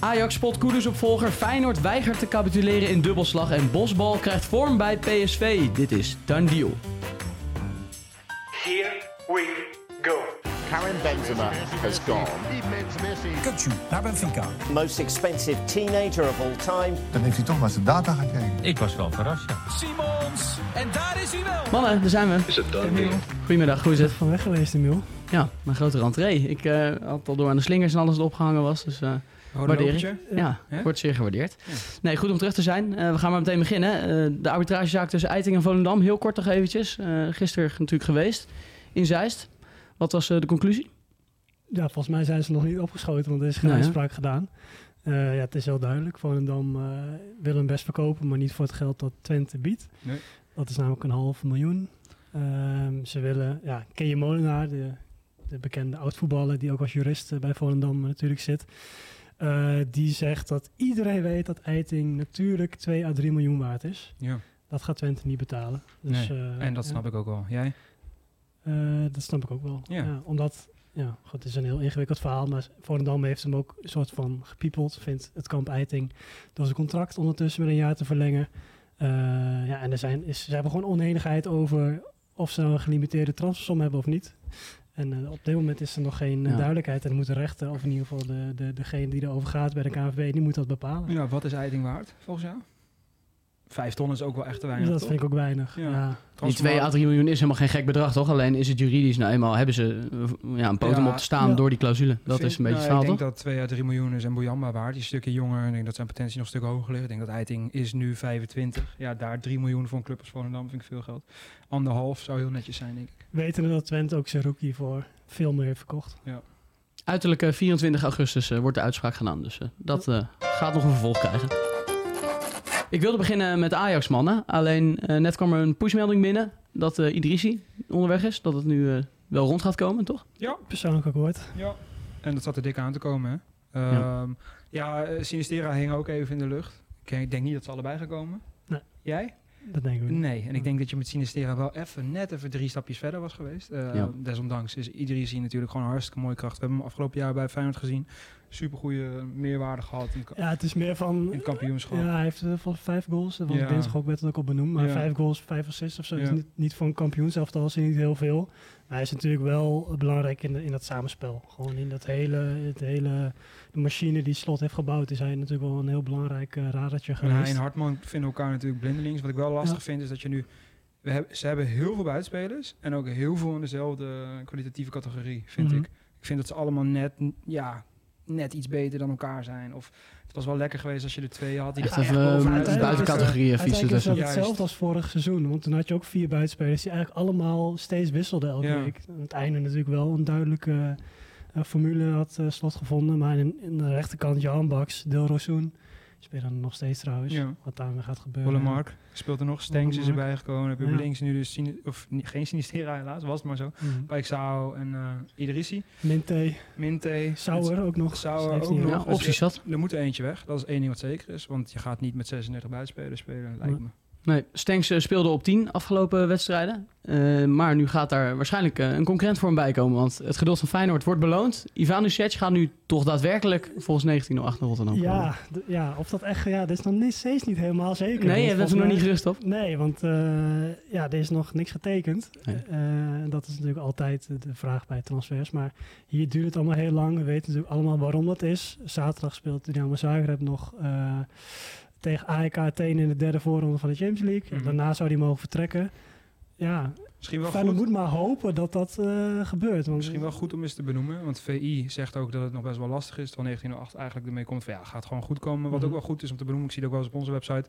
Ajax spot Koeders-opvolger. Feyenoord weigert te capituleren in dubbelslag. En Bosbal krijgt vorm bij PSV. Dit is Done Deal. Here we go. Karim Benzema has gone. Kutsu naar Benfica. Most expensive teenager of all time. Dan heeft hij toch maar zijn data gekeken. Ik was wel verrast, ja. Simons. En daar is hij wel. Mannen, daar zijn we. Is het done deal? Goedemiddag, hoe is het? Van weg geweest, Emiel. Ja, mijn grote rentree. Ik eh, had al door aan de slingers en alles dat opgehangen was. Dus eh waardeer ik. Ja, Ja? wordt zeer gewaardeerd. Nee, goed om terug te zijn. Eh, we gaan maar meteen beginnen. Eh, de arbitragezaak tussen Eiting en Volendam. Heel kort nog eventjes. Eh, gisteren natuurlijk geweest in Zeist. Wat was eh, de conclusie? Ja, volgens mij zijn ze nog niet opgeschoten, want er is geen Nee, hè? uitspraak gedaan. Eh, ja, het is heel duidelijk. Volendam eh wil hem best verkopen, maar niet voor het geld dat Twente biedt. Nee. Dat is namelijk een half miljoen. Ehm, ze willen, ja, ken je Molenaar, de, de bekende oud-voetballer die ook als jurist bij Volendam natuurlijk zit. Eh, die zegt dat iedereen weet dat Eiting natuurlijk 2 à 3 miljoen waard is. Ja, Dat gaat Twente niet betalen. Dus, nee. eh, en dat ja. snap ik ook wel. Jij? Eh, dat snap ik ook wel. Ja. Ja. omdat, ja, goed, het is een heel ingewikkeld verhaal, maar Volendam heeft hem ook een soort van gepiepeld, vindt het kamp Eiting, door zijn contract ondertussen met een jaar te verlengen. Ja, en er zijn, is, ze hebben gewoon oneenigheid over of ze nou een gelimiteerde transfersom hebben of niet. En eh, op dit moment is er nog geen eh, Ja. duidelijkheid en moet de rechter, of in ieder geval de, de, degene die erover gaat bij de KNVB, die moet dat bepalen. Ja, wat is Eiting waard, volgens jou? Vijf ton is ook wel echt te weinig, dat toch? vind ik ook weinig. Ja. Ja. Die Transfermarkt- 2 à 3 miljoen is helemaal geen gek bedrag, toch? Alleen is het juridisch nou eenmaal, hebben ze eh, ja, een potem Ja, op te staan ja. door die clausule. Dat Vind- is een beetje nou, verhaal, Ik toch? denk dat 2 à 3 miljoen is en Boyamba waard. Die is een stukje jonger. Ik denk dat zijn potentie nog een stuk hoger ligt. Ik denk dat Eiting is nu 25. Ja, daar 3 miljoen voor een club als Volendam vind ik veel geld. Anderhalf zou heel netjes zijn, denk ik. Weten dat Twente ook zijn rookie voor veel meer heeft verkocht. Uiterlijk eh, 24 augustus eh, wordt de uitspraak gedaan. Dus eh, dat eh, gaat nog een vervolg krijgen. Ik wilde beginnen met de Ajax-mannen. Alleen eh, net kwam er een pushmelding binnen dat eh Idrissi onderweg is. Dat het nu eh, wel rond gaat komen, toch? Ja, Persoonlijk ook hoort. ja. En dat zat er dik aan te komen, hè? Ehm, ja, eh, Sinistera hing ook even in de lucht. Ik, ik denk niet dat ze allebei gaan komen. Nee. Jij? Dat denken we niet. Nee, en ik denk dat je met Sinistera wel even net even drie stapjes verder was geweest. Eh, Ja. Desondanks is Idrissi natuurlijk gewoon een hartstikke mooie kracht. We hebben hem afgelopen jaar bij Feyenoord gezien. Super goede meerwaarde gehad in, Ja, het is meer van... in het kampioenschap. Ja, hij heeft uh, van vijf goals. Dat was Ja. dinsdag ook werd het ook al benoemd. Maar Ja. vijf goals, vijf assists of zo. Ja. is niet, niet voor een kampioenselftal is niet heel veel. Maar hij is natuurlijk wel belangrijk in, de- in dat samenspel. Gewoon in dat hele, het hele de machine die Slot heeft gebouwd... is hij natuurlijk wel een heel belangrijk uh, radertje En geweest. hij en Hartman vinden elkaar natuurlijk blindelings. Wat ik wel lastig vind is dat je nu... We hebben, ze hebben heel veel buitenspelers. En ook heel veel in dezelfde kwalitatieve categorie, vind Mhm. ik. Ik vind dat ze allemaal net, ja, net iets beter dan elkaar zijn. Of het was wel lekker geweest als je er twee had. Die Echt even bovenuit uh, uiteindelijk staken. is dat hetzelfde als vorig seizoen. Want toen had je ook vier buitenspelers die eigenlijk allemaal steeds wisselden elke Ja. week. Aan het einde natuurlijk wel een duidelijke eh, formule had eh, Slot gevonden. Maar in, in de rechterkant Jan Baks, Del Rosoen. Spelen nog steeds trouwens. Ja. Wat daar gaat gebeuren. Wollemark speelt er nog. Stenks is erbij gekomen. Heb je Ja. links nu dus... Of geen Sinistera helaas, was het maar zo. Paixao en eh Idrissi. Minte, Minte. Sauer ook nog. Sauer ook nog. Ja, opties zat. Er moet er eentje weg. Dat is één ding wat zeker is. Want je gaat niet met 36 buitenspelers spelen, lijkt Nee. me. Nee, Stenks eh, speelde op 10 afgelopen wedstrijden. Eh, maar nu gaat daar waarschijnlijk eh, een concurrent voor hem bij komen. Want het geduld van Feyenoord wordt beloond. Ivan Nusic gaat nu toch daadwerkelijk volgens 1908 naar Rotterdam. Ja, ja, of dat echt... Ja, dat is nog niet, steeds niet helemaal zeker. Nee, je bent er nog niet gerust op. Nee, want ja, er is nog niks getekend. Nee. Dat is natuurlijk altijd de vraag bij transfers. Maar hier duurt het allemaal heel lang. We weten natuurlijk allemaal waarom dat is. Zaterdag speelt Dynamo Zagreb nog tegen AEK Athene in de derde voorronde van de Champions League. En Mhm. Daarna zou die mogen vertrekken. Ja, Misschien wel Feyenoord goed. moet maar hopen dat dat eh, gebeurt. Want Misschien wel goed om eens te benoemen, want VI zegt ook dat het nog best wel lastig is. Terwijl 1908 eigenlijk ermee komt van ja, gaat gewoon goed komen. Wat Mhm. ook wel goed is om te benoemen, ik zie het ook wel eens op onze website,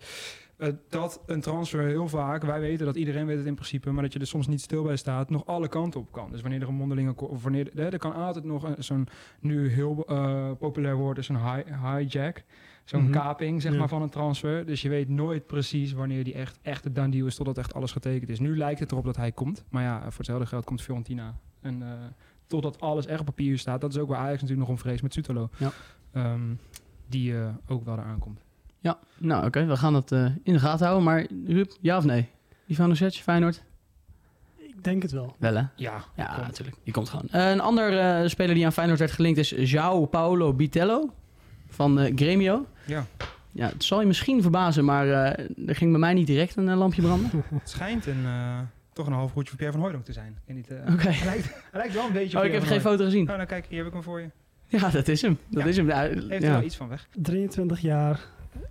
eh, dat een transfer heel vaak, wij weten dat iedereen weet het in principe, maar dat je er soms niet stil bij staat, nog alle kanten op kan. Dus wanneer er een mondelinge, ko- of wanneer, er kan altijd nog een- zo'n, nu heel eh, populair woord is een hi- hijack. Zo'n Mhm. kaping zeg Ja. maar, van een transfer. Dus je weet nooit precies wanneer die echt, echt het done deal is totdat echt alles getekend is. Nu lijkt het erop dat hij komt. Maar ja, voor hetzelfde geld komt Fiorentina. En eh, totdat alles echt op papier staat. Dat is ook waar Ajax natuurlijk nog om vrees met Sutalo. Ja. Ehm, die eh, ook wel eraan komt. Ja, nou oké, we gaan het eh, in de gaten houden. Maar Ruud, ja of nee? Ivan Nusic, Feyenoord? ik denk het wel. Wel hè? Ja, Ja, komt. natuurlijk. Die komt gewoon. Een ander eh, speler die aan Feyenoord werd gelinkt is João Paulo Bitello. van eh, Gremio. Ja. Ja, het zal je misschien verbazen, maar eh, er ging bij mij niet direct een eh, lampje branden. Het schijnt een, eh, toch een half broertje van Pierre van Hooydonk te zijn. Eh, hij, lijkt, hij lijkt wel een beetje Oh, op ik heb geen foto gezien. Oh, nou kijk, hier heb ik hem voor je. Ja, dat is hem. Dat Ja. is hem. Ja, Heeft er ja. wel iets van weg. 23 jaar.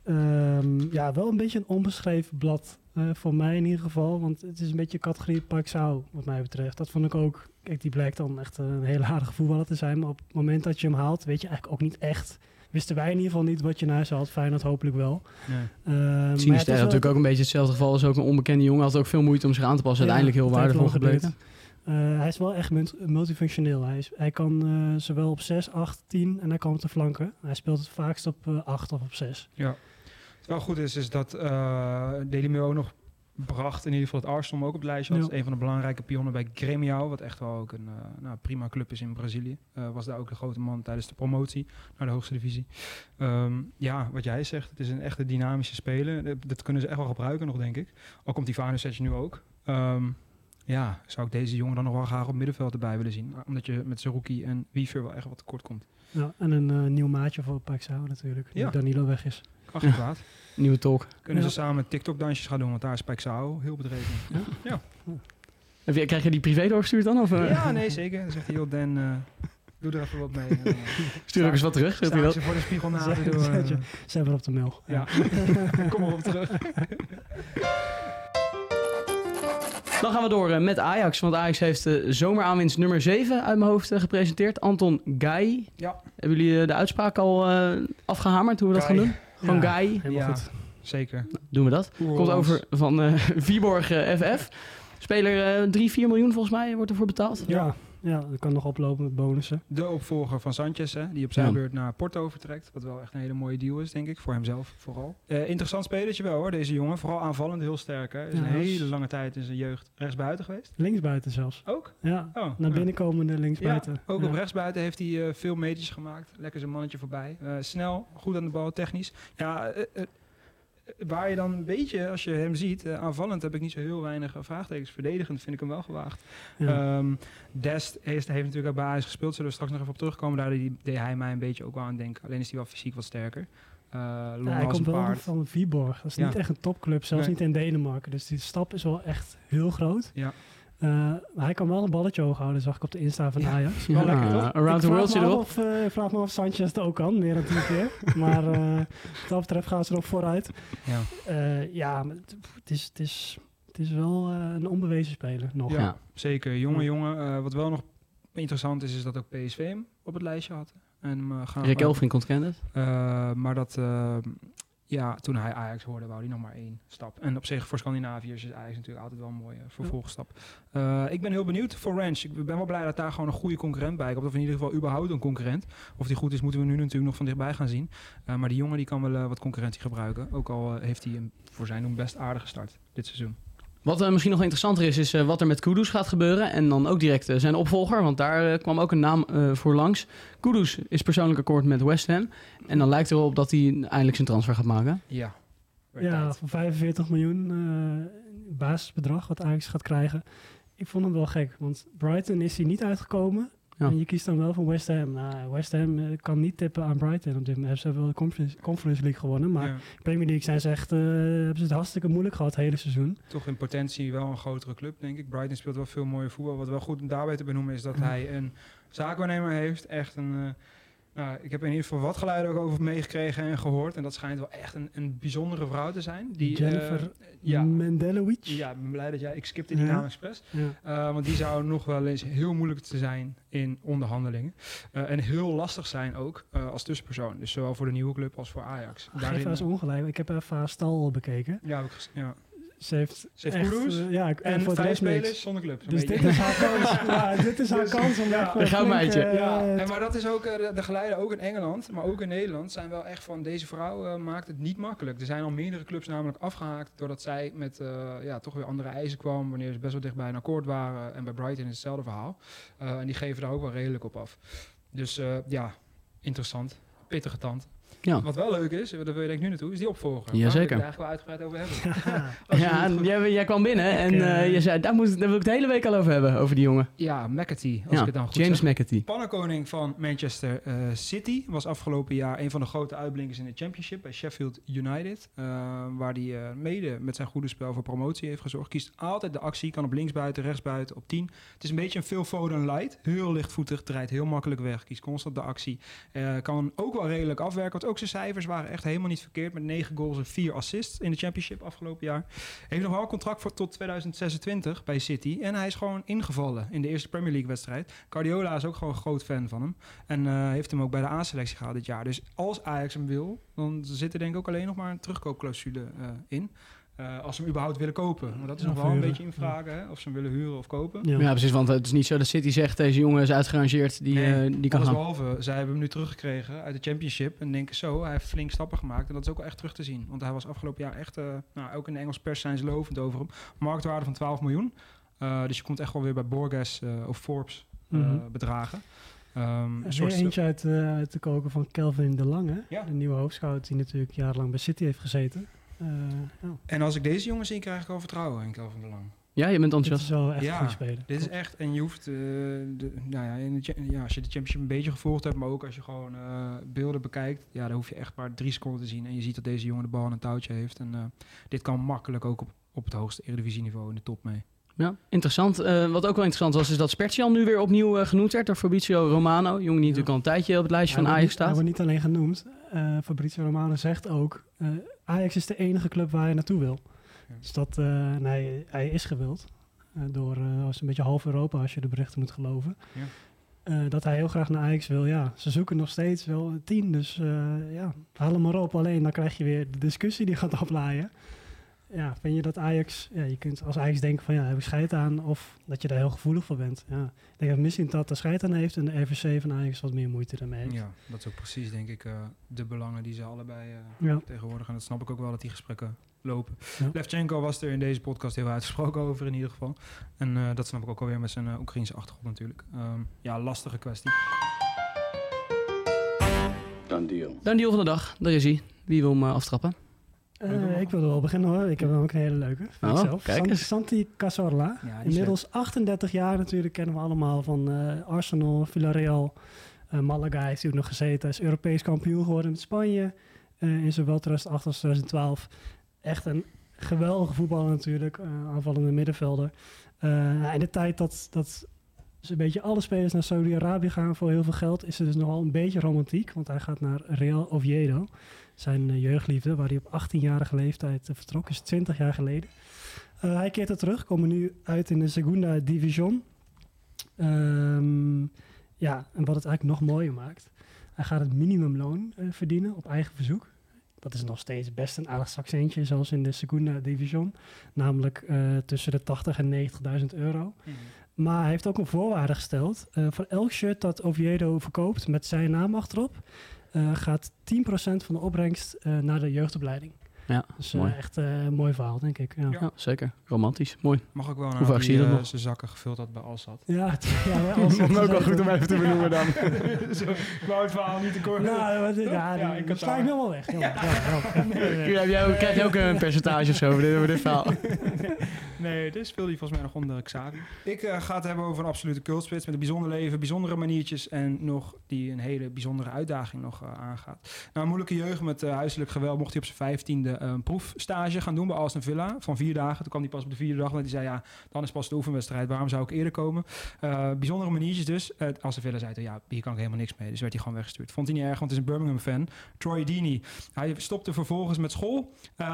Ehm, ja, wel een beetje een onbeschreven blad. eh, voor mij in ieder geval. Want het is een beetje categorie Paxao, wat mij betreft. Dat vond ik ook. Kijk, die blijkt dan echt een hele aardige voetballer te zijn. Maar op het moment dat je hem haalt, weet je eigenlijk ook niet echt. Wisten wij in ieder geval niet wat je naar huis had. Feyenoord hopelijk wel. Nee. Ehm, maar het is wel- natuurlijk ook een beetje hetzelfde geval. Is ook een onbekende jongen. Had ook veel moeite om zich aan te passen. Ja, Uiteindelijk heel waardevol gebleken. Eh, hij is wel echt mult- multifunctioneel. Hij, is, hij kan eh, zowel op 6, 8, 10 en hij kan op de flanken. Hij speelt het vaakst op eh, 8 of op 6. Wat wel goed is, is dat uh, Daily Mail ook nog bracht in ieder geval het Arsenal ook op het lijstje had. Ja. Een van de belangrijke pionnen bij Grêmio, wat echt wel ook een uh, nou, prima club is in Brazilië. Uh, was daar ook de grote man tijdens de promotie naar de hoogste divisie. Um, ja, wat jij zegt, het is een echte dynamische speler. Dat kunnen ze echt wel gebruiken nog, denk ik. Al komt die Vanus nu ook. Um, ja, zou ik deze jongen dan nog wel graag op middenveld erbij willen zien. Omdat je met Zerouki en Wiever wel echt wat tekort komt. Ja, en een uh, nieuw maatje voor Paxao natuurlijk, nu Ja. Danilo weg is. Kan geen kwaad. Nieuwe talk. Kunnen Ja. ze samen TikTok-dansjes gaan doen, want daar is Paxao heel bedreven. Heb je- Krijg je die privé doorgestuurd dan? Of eh, Ja, nee, zeker. Dan zegt hij, joh, Dan, eh, doe er even wat mee. En, eh, stuur ook eens wat terug? Hij ik dat? ze voor de spiegel na te Zet- doen. zet je- Ze hebben op de mail. ja, kom erop terug. Dan gaan we door met Ajax. Want Ajax heeft de zomeraanwinst nummer 7 uit mijn hoofd gepresenteerd. Anton Guy. Ja. Hebben jullie de uitspraak al eh, afgehamerd hoe we dat gaan doen? Gewoon Ja, Guy. Helemaal Ja. goed. Zeker. Doen we dat. Komt over van eh Viborg eh, FF. Speler eh 3, 4 miljoen volgens mij wordt ervoor betaald. Ja, ja, dat kan nog oplopen met bonussen. De opvolger van Sanchez, hè, die op zijn Ja. beurt naar Porto vertrekt. Wat wel echt een hele mooie deal is, denk ik. Voor hemzelf vooral. Eh, interessant spelertje wel hoor, deze jongen. Vooral aanvallend heel sterk. Hè. Is Ja, een hele lange tijd in zijn jeugd rechtsbuiten geweest. Linksbuiten zelfs. Ook? Ja, Oh, naar ja. binnenkomende linksbuiten. Ja, ook Ja. op rechtsbuiten heeft hij eh, veel meters gemaakt. Lekker zijn mannetje voorbij. Eh, snel, goed aan de bal, technisch. Ja, waar je dan een beetje, als je hem ziet, eh, aanvallend heb ik niet zo heel weinig eh, vraagtekens. Verdedigend vind ik hem wel gewaagd. Ja. Ehm, Dest heeft, heeft natuurlijk ook bij Ajax gespeeld. Zullen we straks nog even op terugkomen. Daar deed, hij mij een beetje ook wel aan denken. Alleen is hij wel fysiek wat sterker. Eh Ja, hij komt wel van Viborg. Dat is Ja. niet echt een topclub, zelfs Nee. niet in Denemarken. Dus die stap is wel echt heel groot. Ja. Eh, maar hij kan wel een balletje hoog houden, zag ik op de Insta van Ja. Ajax. Ja, Wel lekker, toch? around Ik the world zit erop. Of, eh, ik vraag me af of Sanchez het ook kan, meer dan tien keer. Maar eh, wat dat betreft gaan ze erop vooruit. Ja. Eh, ja, het, het is, het, is, het is wel een onbewezen speler nog. Ja, Ja. zeker. Jonge jongen. Eh, wat wel nog interessant is, is dat ook PSV hem op het lijstje had. En eh, gaan Rick Elfrink ontkent het. Eh, maar dat, eh, ja, toen hij Ajax hoorde, wou hij nog maar één stap. En op zich voor Scandinaviërs is Ajax natuurlijk altijd wel een mooie vervolgstap. Eh, ik ben heel benieuwd voor Ranch. Ik ben wel blij dat daar gewoon een goede concurrent bij komt. Of in ieder geval überhaupt een concurrent. Of die goed is, moeten we nu natuurlijk nog van dichtbij gaan zien. Eh, maar die jongen die kan wel eh, wat concurrentie gebruiken. Ook al heeft hij een voor zijn doen best aardige start dit seizoen. Wat eh, misschien nog interessanter is, is eh, wat er met Kudus gaat gebeuren. En dan ook direct eh, zijn opvolger, want daar kwam ook een naam eh, voor langs. Kudus is persoonlijk akkoord met West Ham. En dan lijkt erop dat hij eindelijk zijn transfer gaat maken. Ja. Ja, voor 45 miljoen eh, basisbedrag wat Ajax gaat krijgen. Ik vond hem wel gek, want Brighton is hij niet uitgekomen. Ja. En je kiest dan wel voor West Ham. Nou, West Ham eh, kan niet tippen aan Brighton op dit moment. Ze hebben wel de Conference, Conference League gewonnen, maar Ja. Premier League zijn ze echt, eh, hebben ze het hartstikke moeilijk gehad het hele seizoen. toch in potentie wel een grotere club, denk ik. Brighton speelt wel veel mooie voetbal. Wat wel goed om daarbij te benoemen is dat hij een zaakwaarnemer heeft. Echt een... eh, nou, ik heb in ieder geval wat geluiden ook over meegekregen en gehoord. En dat schijnt wel echt een, een bijzondere vrouw te zijn. Die, Jennifer ja, Mendelovic. ja, ik ben blij dat jij... Ik skipte die Ja. naam expres. Ja. Eh, want die zou nog wel eens heel moeilijk te zijn in onderhandelingen. Eh, en heel lastig zijn ook als tussenpersoon. Dus zowel voor de nieuwe club als voor Ajax. Geef haar eens ongelijk. Ik heb even haar stal bekeken. ja, heb ik ja. Ze heeft, Ze heeft echt, Kudus eh, ja, En voor de vijf spelers zonder club. Dus dit is haar kans. ja, dit is haar Dus- kans om ja. echt Een Ja, eh, en maar dat is ook eh, de, de geluiden ook in Engeland, maar ook in Nederland zijn wel echt van deze vrouw eh, maakt het niet makkelijk. Er zijn al meerdere clubs namelijk afgehaakt doordat zij met eh, ja, toch weer andere eisen kwam wanneer ze best wel dicht bij een akkoord waren. En bij Brighton is hetzelfde verhaal. Eh, en die geven daar ook wel redelijk op af. Dus eh, ja, interessant. Pittige tand. Ja. Wat wel leuk is, daar wil je denk ik nu naartoe, is die opvolger. Jazeker. Daar wil ik het eigenlijk wel uitgebreid over hebben. Ja, jij, jij kwam binnen en eh, je zei, daar, moet, daar wil ik het hele week al over hebben, over die jongen. ja McAtee, als Ja, ik het dan goed James zeg. McAtee. Pannenkoning van Manchester eh, City was afgelopen jaar een van de grote uitblinkers in de Championship bij Sheffield United. eh, waar hij eh, mede met zijn goede spel voor promotie heeft gezorgd. Kiest altijd de actie, kan op linksbuiten, rechtsbuiten, op 10. Het is een beetje een Phil Foden light. Heel lichtvoetig, draait heel makkelijk weg, kiest constant de actie. Eh, kan ook wel redelijk afwerken, want ook zijn cijfers waren echt helemaal niet verkeerd. Met 9 goals en 4 assists in de Championship afgelopen jaar. Heeft nog wel contract voor tot 2026 bij City. En hij is gewoon ingevallen in de eerste Premier League wedstrijd. Guardiola is ook gewoon een groot fan van hem. En eh, heeft hem ook bij de A-selectie gehaald dit jaar. Dus als Ajax hem wil, dan zit er denk ik ook alleen nog maar een terugkoopclausule eh, in. Eh, als ze hem überhaupt willen kopen. Maar dat is Ja, nog wel een beetje in vraag, hè? Of ze hem willen huren of kopen. Ja. Ja, precies, want het is niet zo dat City zegt, deze jongen is uitgerangeerd, die, Nee, eh, die kan gaan. behalve, zij hebben hem nu teruggekregen uit de Championship. En denken zo, hij heeft flink stappen gemaakt. En dat is ook wel echt terug te zien. Want hij was afgelopen jaar echt, eh, nou, ook in de Engelse pers zijn ze lovend over hem. Marktwaarde van 12 miljoen. Eh, dus je komt echt wel weer bij Borges eh, of Forbes eh, Mhm. bedragen. Ehm, een Er is weer eentje uit, uit te koken van Kelvin de Lange. Ja. De nieuwe hoofdscout die natuurlijk jarenlang bij City heeft gezeten. Eh, ja, En als ik deze jongen zie, krijg ik al vertrouwen in Kelvin de Lang. Ja, je bent dit enthousiast. is wel echt Ja, een speler. Dit is echt, en je hoeft, eh, de, nou ja, in de, ja, als je de championship een beetje gevolgd hebt, maar ook als je gewoon eh, beelden bekijkt, ja, dan hoef je echt maar drie seconden te zien. En je ziet dat deze jongen de bal aan een touwtje heeft. En eh, dit kan makkelijk ook op, op het hoogste eredivisieniveau in de top mee. Ja, interessant. Eh, wat ook wel interessant was, is dat Spertian nu weer opnieuw eh, genoemd werd door Fabrizio Romano. Jongen die natuurlijk al een tijdje op het lijstje Hij van Ajax niet- Hij staat. wordt niet alleen genoemd. Eh, Fabrizio Romano zegt ook... Ajax is de enige club waar hij naartoe wil. Ja. Dus dat, eh, nee, hij is gewild. eh, door als een beetje half Europa, als je de berichten moet geloven. Ja. Dat hij heel graag naar Ajax wil. Ja, ze zoeken nog steeds wel tien. Dus ja, haal hem maar op. Alleen dan krijg je weer de discussie die gaat oplaaien. Ja, vind je dat Ajax... Ja, je kunt als Ajax denken van ja, heb ik scheid aan. Of dat je daar heel gevoelig voor bent. Ja, ik denk dat misschien dat er scheid aan heeft. En de RVC van Ajax wat meer moeite ermee heeft. Ja, dat is ook precies, denk ik, eh, de belangen die ze allebei eh, Ja. tegenwoordig. En dat snap ik ook wel dat die gesprekken lopen. Ja. Levchenko was er in deze podcast heel uitgesproken over in ieder geval. En eh, dat snap ik ook alweer met zijn uh, Oekraïnse achtergrond natuurlijk. Ehm, ja, lastige kwestie. Done deal. Dan deal van de dag, daar is hij. Wie wil hem aftrappen? Eh, ik wil er wel beginnen hoor. Ik heb namelijk een hele leuke. Oh, zelf. kijk San- eens. Santi Cazorla. Ja, Inmiddels 38 jaar natuurlijk. Kennen we allemaal van eh, Arsenal, Villarreal. Eh, Malaga heeft natuurlijk nog gezeten. Hij is Europees kampioen geworden met Spanje. in zowel 2008 als 2012. Echt een geweldige voetballer natuurlijk. aanvallende middenvelder. In de tijd dat, dat dus een beetje alle spelers naar Saudi-Arabië gaan voor heel veel geld... is er dus nogal een beetje romantiek. Want hij gaat naar Real Oviedo. Zijn eh, jeugdliefde, waar hij op 18-jarige leeftijd uh, vertrok. is 20 jaar geleden. Uh, hij keert er terug. Komen nu uit in de Segunda Division. Um, ja, en wat het eigenlijk nog mooier maakt. Hij gaat het minimumloon verdienen op eigen verzoek. Dat is nog steeds best een aardig accentje, zoals in de Segunda Division. Namelijk uh, tussen de 80 en 90.000 euro. Mm. Maar hij heeft ook een voorwaarde gesteld. Uh, voor elk shirt dat Oviedo verkoopt met zijn naam achterop... Uh, gaat 10% van de opbrengst uh, naar de jeugdopleiding. Ja, dus mooi. echt een mooi verhaal, denk ik. Ja. Ja. zeker. Romantisch. Mooi. Mag ook wel Hoe vaak zie je dat nog? zijn zakken gevuld had bij Alsat. Ja, het, ja bij Alsat. ook wel goed om even te benoemen dan. Zo, ik wou het verhaal niet te kort. Nou, ja, ja, ik sla ik helemaal weg. Jij, krijg je ook een percentage of zo over dit, over dit verhaal? Nee, dit speelde hij volgens mij nog onder Xavi. Ik uh, ga het hebben over een absolute cultspits met een bijzonder leven, bijzondere maniertjes en nog die een hele bijzondere uitdaging nog uh, aangaat. Na een moeilijke jeugd met uh, huiselijk geweld mocht hij op zijn vijftiende een proefstage gaan doen bij Aston Villa van vier dagen. Toen kwam hij pas op de vierde dag, want hij zei ja, dan is pas de oefenwedstrijd. Waarom zou ik eerder komen? Bijzondere maniertjes dus. Uh, Aston Villa zei ja, hier kan ik helemaal niks mee. Dus werd hij gewoon weggestuurd. Vond hij niet erg, want het is een Birmingham fan. Troy Deeney. Hij stopte vervolgens met school.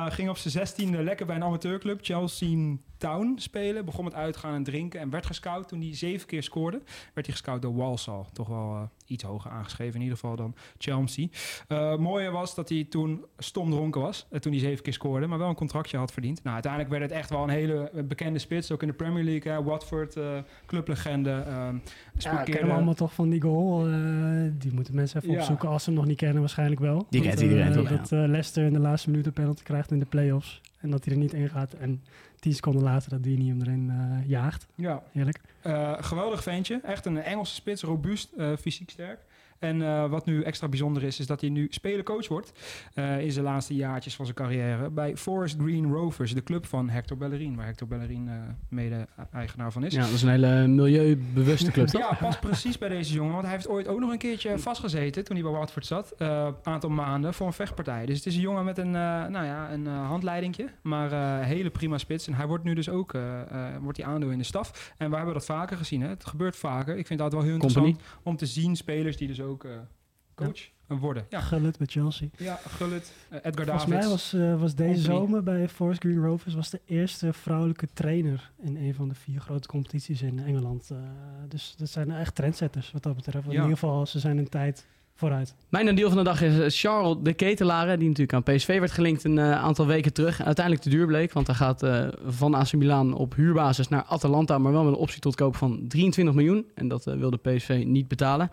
Ging op zijn zestiende lekker bij een amateurclub, Chelsea Town spelen. Begon met uitgaan en drinken en werd gescout. Toen hij zeven keer scoorde, werd hij gescout door Walsall. Toch wel uh, iets hoger aangeschreven in ieder geval dan Chelsea. Uh, mooie was dat hij toen stom dronken was. Uh, toen hij zeven keer scoorde, maar wel een contractje had verdiend. Nou, uiteindelijk werd het echt wel een hele bekende spits. Ook in de Premier League. Hè. Watford, uh, clublegende. Uh, ja, kennen we allemaal toch van die goal. Uh, die moeten mensen even ja. opzoeken als ze hem nog niet kennen. Waarschijnlijk wel. Die kent iedereen toch? Dat uh, Leicester in de laatste minuut een penalty krijgt in de play-offs. En dat hij er niet in gaat. En tien seconden later dat Dini hem erin uh, jaagt. Ja. Heerlijk. Uh, geweldig ventje. Echt een Engelse spits. Robuust, uh, fysiek sterk. En eh, wat nu extra bijzonder is, is dat hij nu spelercoach wordt eh, in zijn laatste jaartjes van zijn carrière bij Forest Green Rovers, de club van Hector Bellerin, waar Hector Bellerin eh, mede-eigenaar van is. Ja, dat is een hele milieubewuste club, toch? Ja, past precies bij deze jongen. Want hij heeft ooit ook nog een keertje vastgezeten toen hij bij Watford zat. Een aantal maanden voor een vechtpartij. Dus het is een jongen met een, nou ja, een handleidingje. Maar hele prima spits. En hij wordt nu dus ook wordt hij aandeel in de staf. En we hebben dat vaker gezien. Hè? Het gebeurt vaker. Ik vind dat wel heel Company. interessant om te zien spelers die dus ook coach worden. Ja. Gullit met Chelsea. Ja, Gullit. Edgar Volgens Davids. mij was, uh, was deze Company. zomer bij Forest Green Rovers was de eerste vrouwelijke trainer in een van de vier grote competities in Engeland. Uh, dus dat zijn echt trendsetters wat dat betreft. In Ja. ieder geval, ze zijn een tijd vooruit. Mijn deel van de dag is eh, Charles de Ketelare, die natuurlijk aan PSV werd gelinkt een uh, aantal weken terug. En uiteindelijk te duur bleek, want hij gaat uh, van AC Milan op huurbasis naar Atalanta, maar wel met een optie tot koop van 23 miljoen. En dat uh, wilde PSV niet betalen.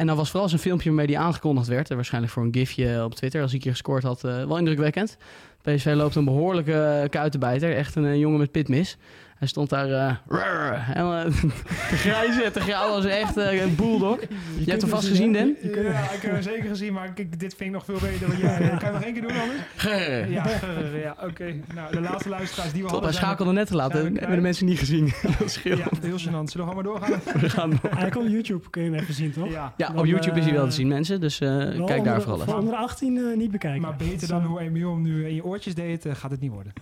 En dan was vooral zijn filmpje waarmee die aangekondigd werd, waarschijnlijk voor een gifje op Twitter, als ik hier gescoord had, uh, wel indrukwekkend. PSV loopt een behoorlijke kuitenbijter, echt een jongen met pitmis. Hij stond daar uh, helemaal te grijzen, te grauwen als echt uh, een bulldog. Je, je hebt hem vast gezien, Dan? Ja, ik heb hem zeker gezien, maar ik, dit vind ik nog veel beter. Want jij, kan je nog één keer doen anders? Ja, ja oké. Okay. Nou, de laatste luisteraars die we Top, hadden... hij schakelde net te laat, hebben de mensen niet gezien. dat ja, heel gênant. Zullen we maar doorgaan? we gaan door. Hij komt op YouTube, kun je hem even zien, toch? Ja, ja op YouTube is hij wel te zien, mensen. Dus uh, kijk daar vooral Voor onder 18 uh, niet bekijken. Maar beter dan hoe Emiel hem nu in je deed, uh, gaat het niet worden.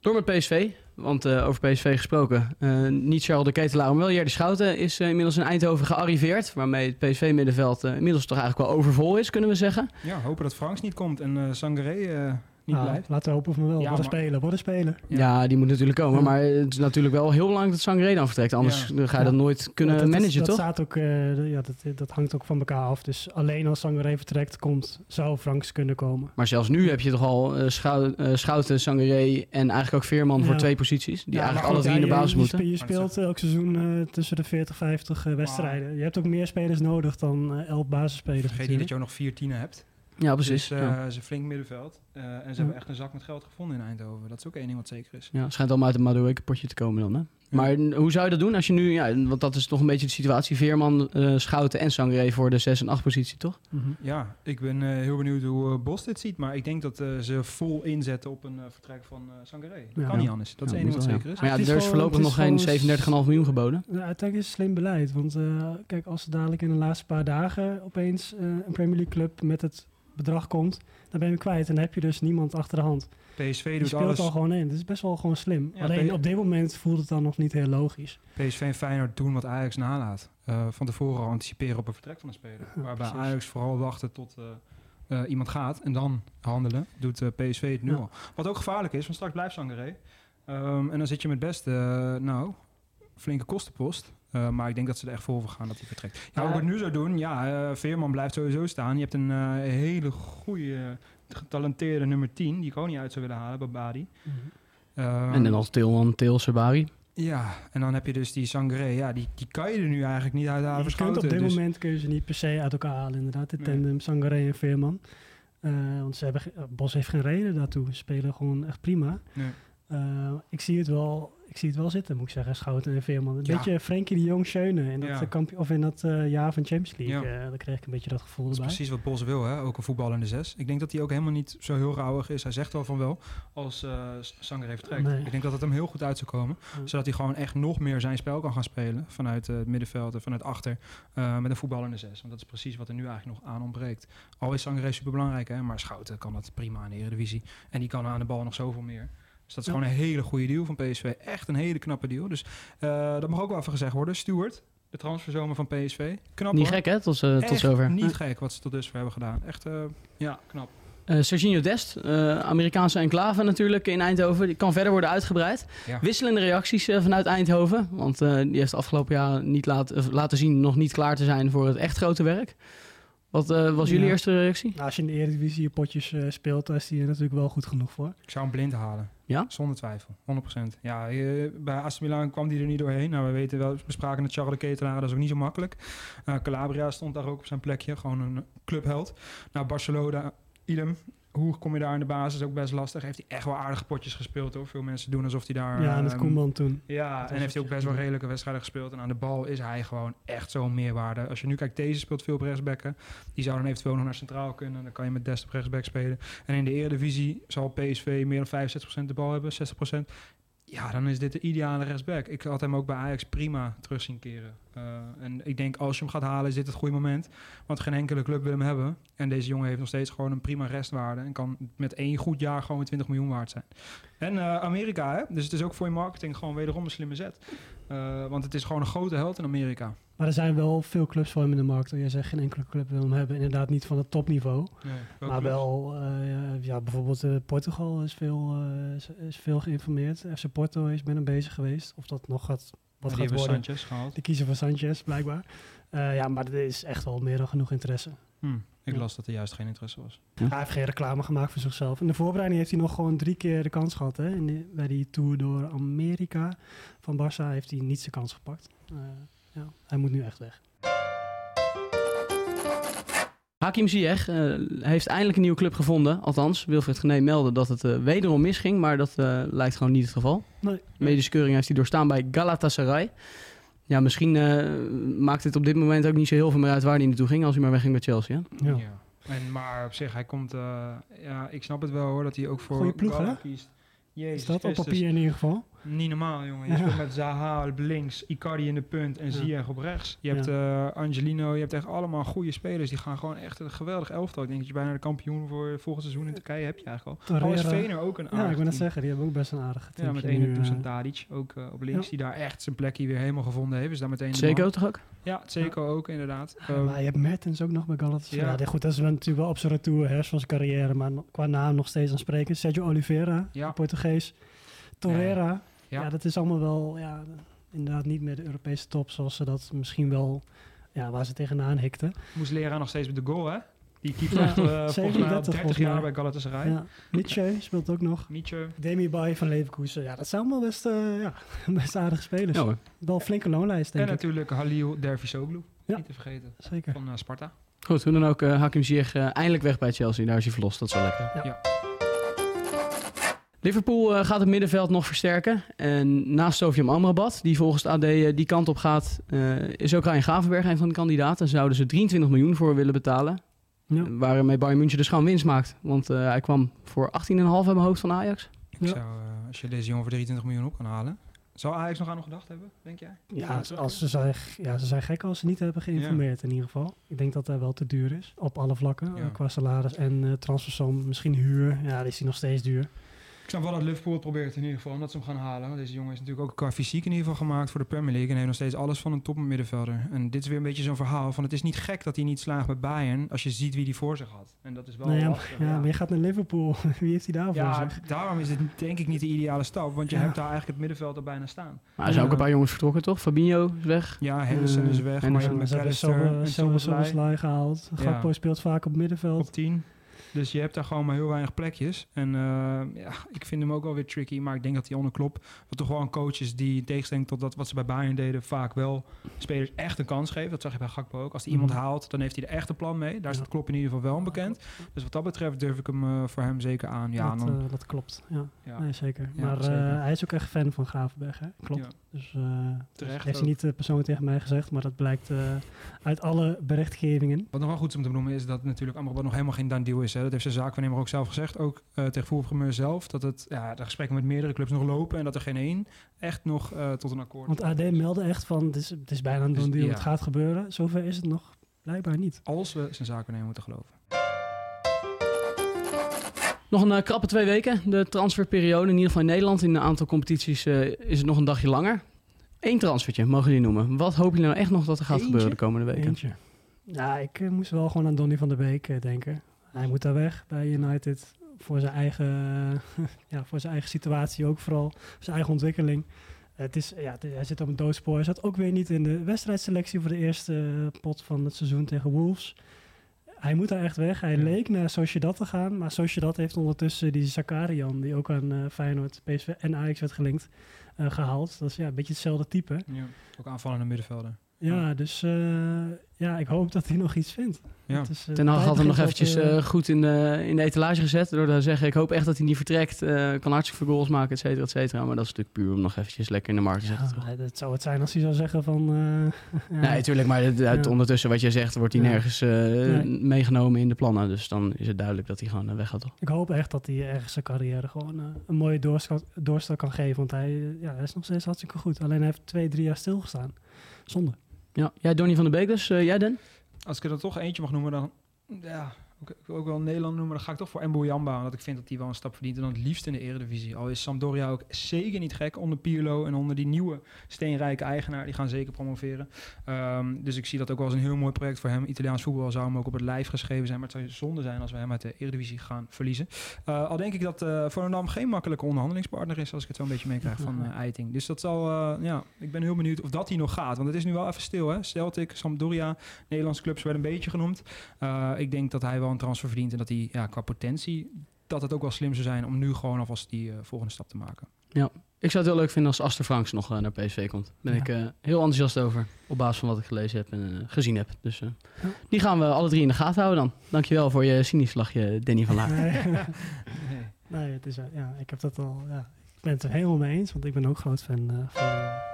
Door met PSV, want uh, over PSV gesproken. Uh, niet Charles de Ketelaar, maar wel Jerdy Schouten is uh, inmiddels in Eindhoven gearriveerd. Waarmee het PSV-middenveld inmiddels toch eigenlijk wel overvol is, kunnen we zeggen. Ja, hopen dat Franks niet komt en uh, Sangaré niet nou, blijft. Laten we hopen van wel. Ja, wat een speler, wat een speler. Ja. ja. die moet natuurlijk komen. Maar het is natuurlijk wel heel belangrijk dat Sangaré dan vertrekt. Anders ja. ga je dat nooit kunnen dat, managen, dat toch? Staat ook, uh, ja, dat, dat hangt ook van elkaar af. Dus alleen als Sangaré vertrekt, komt, zou Franks kunnen komen. Maar zelfs nu heb je toch al uh, schou uh, Schouten, Sangaré en eigenlijk ook Veerman ja. voor twee posities. Die eigenlijk alle drie in de basis je, moeten. Je, speelt elk seizoen uh, tussen de 40, 50 wedstrijden. Wow. Je hebt ook meer spelers nodig dan elf basisspelers. Vergeet niet dat je ook nog vier tienen hebt. Ja, precies. Dus, uh, ja. ze flink middenveld. Uh, en ze hebben echt een zak met geld gevonden in Eindhoven. Dat is ook één ding wat zeker is. Ja, schijnt allemaal uit het Madueke potje te komen dan, hè? Maar hoe zou je dat doen als je nu... Ja, want dat is toch een beetje de situatie. Veerman, uh, Schouten en Sangaré voor de 6 en 8 positie, toch? Mm -hmm. Ja, ik ben heel benieuwd hoe Bos dit ziet. Maar ik denk dat ze vol inzetten op een vertrek van Sangaré. Dat kan niet anders. Dat is één ding wat zeker is. Maar ja, er is voorlopig nog geen 37,5 miljoen geboden. Ja, uiteindelijk is het slim beleid. Want kijk, als ze dadelijk in de laatste paar dagen opeens een Premier League club met het bedrag komt, dan ben je kwijt en dan heb je dus niemand achter de hand. PSV doet speelt alles. al gewoon in. Het is best wel gewoon slim. Ja, Alleen P- op dit moment voelt het dan nog niet heel logisch. PSV en Feyenoord doen wat Ajax nalaat. Uh, van tevoren al anticiperen op een vertrek van een speler. Ja, Waarbij precies. Ajax vooral wachten tot uh, uh, iemand gaat en dan handelen. Doet PSV het nu Ja. al. Wat ook gevaarlijk is, want straks blijft Sangaré. Um, en dan zit je met best, nou, flinke kostenpost. Uh, maar ik denk dat ze er echt voor gaan dat hij vertrekt. Ja, hoe ik het nu zou doen, ja, uh, Veerman blijft sowieso staan. Je hebt een uh, hele goede, getalenteerde nummer 10, die ik ook niet uit zou willen halen, Babadi. Um, En dan nog Tilman, Til Sabari. ja, en dan heb je dus die Sangaré. Ja, die, die kan je er nu eigenlijk niet uit halen. je kunt op dit dus. moment kun je ze niet per se uit elkaar halen, inderdaad. De tandem nee. En Veerman. Uh, want ze hebben, Bos heeft geen reden daartoe. Ze spelen gewoon echt prima. Nee. Uh, ik zie het wel. Ik zie het wel zitten, moet ik zeggen, Schouten en Veerman. Een Ja. beetje Frenkie de Jong Schöne in dat, Ja. eh, of in dat uh, jaar van Champions League. Ja. Uh, daar kreeg ik een beetje dat gevoel Dat is erbij. precies wat Bos wil, hè? ook een voetballende zes. Ik denk dat hij ook helemaal niet zo heel rauwig is. Hij zegt wel van wel, als uh, Sanger heeft. Nee. Ik denk dat het hem heel goed uit zou komen. Zodat hij gewoon echt nog meer zijn spel kan gaan spelen. Vanuit het middenveld en vanuit achter. Met een voetballende zes. Want dat is precies wat er nu eigenlijk nog aan ontbreekt. Al is Sanger super belangrijk, hè? maar Schouten kan dat prima in de Eredivisie. En die kan aan de bal nog zoveel meer. Dus dat is Ja. gewoon een hele goede deal van PSV. Echt een hele knappe deal. Dus uh, dat mag ook wel even gezegd worden. Stuart, de transferzomer van PSV. Knap Niet hoor. gek, hè? Tot, uh, tot zover. niet gek wat ze tot dusver hebben gedaan. Echt, uh, ja, knap. Uh, Serginho Dest, uh, Amerikaanse enclave natuurlijk in Eindhoven. Die kan verder worden uitgebreid. Ja. Wisselende reacties uh, vanuit Eindhoven. Want die heeft afgelopen jaar niet laat, laten zien nog niet klaar te zijn voor het echt grote werk. Wat uh, was jullie Ja. eerste reactie? Nou, als je in de Eredivisie je potjes uh, speelt, dan is die er natuurlijk wel goed genoeg voor. Ik zou hem blind halen. Ja? Zonder twijfel, 100%. Ja, uh, bij AC Milan kwam die er niet doorheen. Nou, we weten wel, we spraken met Charles de Ketelaar, dat is ook niet zo makkelijk. Uh, Calabria stond daar ook op zijn plekje, gewoon een clubheld. Nou, Barcelona, idem. Hoe kom je daar in de basis? Ook best lastig. Heeft hij echt wel aardige potjes gespeeld hoor. Veel mensen doen alsof hij daar... ja, met ehm, Koeman toen. Ja, en heeft hij ook best wel redelijke wedstrijden gespeeld. En aan de bal is hij gewoon echt zo'n meerwaarde. Als je nu kijkt, deze speelt veel op rechtsbekken. Die zou dan eventueel nog naar centraal kunnen. Dan kan je met Dest op rechtsback spelen. En in de Eredivisie zal PSV meer dan 65% de bal hebben, 60%. Ja, dan is dit de ideale rechtsback. Ik had hem ook bij Ajax prima terug zien keren. Eh, en ik denk, als je hem gaat halen, is dit het goede moment. Want geen enkele club wil hem hebben. En deze jongen heeft nog steeds gewoon een prima restwaarde. En kan met één goed jaar gewoon weer 20 miljoen waard zijn. En eh, Amerika, hè? dus het is ook voor je marketing gewoon wederom een slimme zet. Eh, want het is gewoon een grote held in Amerika. Maar er zijn wel veel clubs voor hem in de markt. Jij zegt geen enkele club wil hem hebben. Inderdaad niet van het topniveau. maar wel, eh, ja, bijvoorbeeld eh, Portugal is veel, eh, is, is veel geïnformeerd. FC Porto is met hem bezig geweest. Of dat nog gaat, wat Die gaat worden. Sanchez gehaald. Die kiezen voor Sanchez, blijkbaar. Eh, ja, maar er is echt wel meer dan genoeg interesse. Hm, ik Ja. las dat er juist geen interesse was. Hij heeft geen reclame gemaakt voor zichzelf. In de voorbereiding heeft hij nog gewoon drie keer de kans gehad. Hè? In die- bij die tour door Amerika van Barça heeft hij niet zijn kans gepakt. Ja, hij moet nu echt weg. Hakim Ziyech eh, heeft eindelijk een nieuwe club gevonden. Althans, Wilfred Gené meldde dat het eh, wederom misging, maar dat eh, lijkt gewoon niet het geval. Nee. Medische keuring heeft hij doorstaan bij Galatasaray. Ja, misschien eh, maakt het op dit moment ook niet zo heel veel meer uit waar hij naartoe ging als hij maar wegging bij Chelsea. Hè? Ja. En, maar op zich, hij komt... eh, ja, ik snap het wel hoor, dat hij ook voor Goeie ploeg, Gala hè? kiest. Jezus Is dat op papier in ieder geval? Niet normaal, jongen. Je Ja. speelt met Zaha op links, Icardi in de punt en Ja. Ziyech op rechts. Je hebt eh, Angelino, je hebt echt allemaal goede spelers. Die gaan gewoon echt een geweldig elftal. Ik denk dat je bijna de kampioen voor volgend seizoen in Turkije heb je eigenlijk al. Torreira. Al is Vener ook een Ja, ik aardig wil net zeggen, die hebben ook best een aardige Ja, team. met nu, ene eh, Dusan Tadic ook eh, op links. Ja. Die daar echt zijn plekje weer helemaal gevonden heeft. Is daar meteen man. toch ook? Ja, Seco ook inderdaad. Ja, Eh, maar je hebt Mertens ook nog bij Galatasaray. Ja. Ja. goed, dat is natuurlijk wel op zijn retour hè, van zijn carrière, maar qua naam nog steeds aan spreken. Sergio Oliveira, Ja. Portugees. Torreira. Ja. Ja. dat is allemaal wel, ja, inderdaad niet meer de Europese top zoals ze dat misschien wel, ja, waar ze tegenaan hikten. moest leraar nog steeds met de goal, hè? Die keept Ja, echt eh, volgens mij al 37 30 volgens jaar mij. bij Galatasaray. Ja. Nietzsche speelt ook nog. Mietje. Demi Bay van Leverkusen. Ja, dat zijn allemaal best, eh, ja, best aardige spelers. Ja. Wel flinke loonlijst, En denk ik. natuurlijk Halil Dervisoglu. Ja. Niet te vergeten. Zeker. Van eh, Sparta. Goed, hoe dan ook, eh Hakim Ziyech eindelijk weg bij Chelsea. Daar is hij verlost, dat is wel lekker. Ja. Liverpool eh, gaat het middenveld nog versterken. En naast Sofian Amrabat, die volgens het AD eh, die kant op gaat, eh, is ook Ryan Gravenberg een van de kandidaten. Zouden ze 23 miljoen voor willen betalen. Ja. Waarmee Bayern München dus gewoon winst maakt. Want eh, hij kwam voor 18,5 in mijn hoofd van Ajax. Ik Ja. zou, als je deze jongen voor 23 miljoen op kan halen. Zou Ajax nog aan hem gedacht hebben, denk jij? Ja, als ze, zijn, ja, ze zijn gek als ze niet hebben geïnformeerd in ieder geval. Ik denk dat hij wel te duur is, op alle vlakken. Ja. Qua salaris en eh transfersom, misschien huur. Ja, die is hij nog steeds duur. Ik snap wel dat Liverpool het probeert in ieder geval, omdat ze hem gaan halen. Want deze jongen is natuurlijk ook qua fysiek in ieder geval gemaakt voor de Premier League. En heeft nog steeds alles van een topmiddenvelder. En dit is weer een beetje zo'n verhaal van het is niet gek dat hij niet slaagt bij Bayern als je ziet wie die voor zich had. En dat is wel Nou ja, lastig. ja, maar je gaat naar Liverpool. Wie heeft hij daarvoor? Ja, zeg? daarom is het denk ik niet de ideale stap. Want je Ja. hebt daar eigenlijk het middenveld er bijna staan. Maar er zijn ook een paar jongens vertrokken, toch? Fabinho is weg. Ja, Henderson Eh, is weg. Henderson. Maar McAllister en Soboslai Szoboszlai gehaald. Ja. Gakpo speelt vaak op middenveld. op 10. Dus je hebt daar gewoon maar heel weinig plekjes. En eh, ja, ik vind hem ook wel weer tricky. Maar ik denk dat hij onder Klopp, wat toch wel een coach is die in tegenstelling tot dat wat ze bij Bayern deden, vaak wel spelers echt een kans geeft. Dat zag je bij Gakpo ook. Als hij iemand Mhm. haalt, dan heeft hij er echt een plan mee. Daar Ja. staat Klopp in ieder geval wel onbekend. Dus wat dat betreft durf ik hem eh, voor hem zeker aan. Ja, dat, dan, eh, dat klopt. Ja, ja. Nee, zeker. Maar zeker. hij is ook echt fan van Gravenberg, hè? Klopt. Dus Terecht heeft hij niet persoonlijk tegen mij gezegd, maar dat blijkt uit alle berichtgevingen. Wat nog wel goed is om te benoemen is dat natuurlijk Amrabat nog helemaal geen done deal is. Hè. Dat heeft zijn zaakwaarnemer ook zelf gezegd, ook uh, tegen voetbalprimeur zelf. Dat het, ja, de gesprekken met meerdere clubs nog lopen en dat er geen één echt nog uh, tot een akkoord Want AD meldde echt van, het is, het is bijna een Dus, deal, ja. het gaat gebeuren. Zover is het nog blijkbaar niet. Als we zijn zaakwaarnemer moeten geloven. Nog een uh, krappe twee weken, de transferperiode. In ieder geval in Nederland. In een aantal competities uh, is het nog een dagje langer. Eén transfertje, mogen jullie noemen. Wat hopen jullie nou echt nog dat er gaat Eentje? gebeuren de komende weken? Eentje. Ja, ik uh, moest wel gewoon aan Donny van der Beek uh, denken. Hij moet daar weg bij United. Voor zijn eigen, ja, voor zijn eigen situatie ook vooral. Voor zijn eigen ontwikkeling. Het is, ja, hij zit op een doodspoor. Hij zat ook weer niet in de wedstrijdselectie voor de eerste eh, pot van het seizoen tegen Wolves. Hij moet daar echt weg. Hij Ja. leek naar Sociedad te gaan. Maar Sociedad heeft ondertussen die Zakarian, die ook aan uh, Feyenoord, PSV en Ajax werd gelinkt, uh, gehaald. Dat is ja, een beetje hetzelfde type. Ja. Ook aanvallende middenvelder. Ja, dus eh, ja, ik hoop dat hij nog iets vindt. Ja. Is, eh, Ten Hag had hem nog eventjes eh, goed in de, in de etalage gezet. Door te zeggen, ik hoop echt dat hij niet vertrekt. eh, kan hartstikke veel goals maken, et cetera, et cetera. Maar dat is natuurlijk puur om nog eventjes lekker in de markt te zetten. toch? dat zou het zijn als hij zou zeggen van... eh, ja, Nee, natuurlijk. Maar het- uit Ja. ondertussen wat jij zegt, wordt hij Ja. nergens eh, Nee. meegenomen in de plannen. Dus dan is het duidelijk dat hij gewoon weg gaat, toch? Ik hoop echt dat hij ergens zijn carrière gewoon een mooie doorstart, doorstart kan geven. Want hij, ja, hij is nog steeds hartstikke goed. Alleen hij heeft twee, drie jaar stilgestaan. Zonde. Ja, jij Donny van der Beek dus. eh, jij Den? Als ik er dan toch eentje mag noemen, dan... Ja, ik wil ook wel Nederland noemen. Dan ga ik toch voor Mbo Jamba. Omdat ik vind dat hij wel een stap verdient. En dan het liefst in de eredivisie. Al is Sampdoria ook zeker niet gek onder Pirlo. En onder die nieuwe steenrijke eigenaar. Die gaan zeker promoveren. Ehm, dus ik zie dat ook wel als een heel mooi project voor hem. Italiaans voetbal zou hem ook op het lijf geschreven zijn. Maar het zou zonde zijn als we hem uit de eredivisie gaan verliezen. Uh, al denk ik dat uh, Volendam geen makkelijke onderhandelingspartner is. Als ik het zo een beetje meekrijg van uh, Eiting. Dus dat zal... Ja, ik ben heel benieuwd of dat hij nog gaat. Want het is nu wel even stil. Hè? Celtic, Sampdoria, Nederlandse clubs werden een beetje genoemd. Ik denk dat hij wel een transfer verdient en dat hij ja, qua potentie dat het ook wel slim zou zijn om nu gewoon alvast die uh, volgende stap te maken. Ja, ik zou het heel leuk vinden als Aster Franks nog uh, naar PSV komt. Daar ben ja. ik uh, heel enthousiast over, op basis van wat ik gelezen heb en gezien heb. Dus ja. die gaan we alle drie in de gaten houden dan. Dankjewel voor je cynisch lachje, Danny van Laar. Nee, nee. nee het is, ja, ik heb dat al, ja, ik ben het er helemaal mee eens, want ik ben ook groot fan van...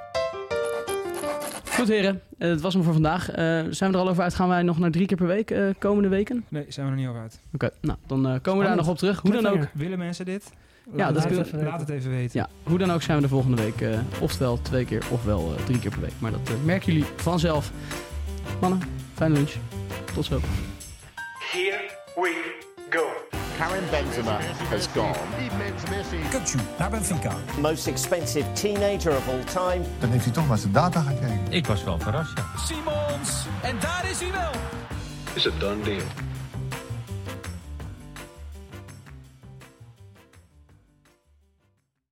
Goed heren, uh, het was hem voor vandaag. Uh, zijn we er al over uit? Gaan wij nog naar drie keer per week uh, komende weken? Nee, zijn we er niet over uit. Oké, okay, nou dan komen Spannend. we daar nog op terug. Hoe dan ook. Willen mensen dit? Ja, laat, dat het, even, laat het even weten. Ja, hoe dan ook zijn we de volgende week uh, oftewel twee keer ofwel uh, drie keer per week. Maar dat uh, merken jullie vanzelf. Mannen, fijne lunch. Tot zo. Here we go. Karim Benzema has gone. Kukcu naar Benfica. Most expensive teenager of all time. Dan heeft hij toch naar zijn data gekeken. Ik was wel verrast, ja. Simons, en daar is hij wel. Is a done deal.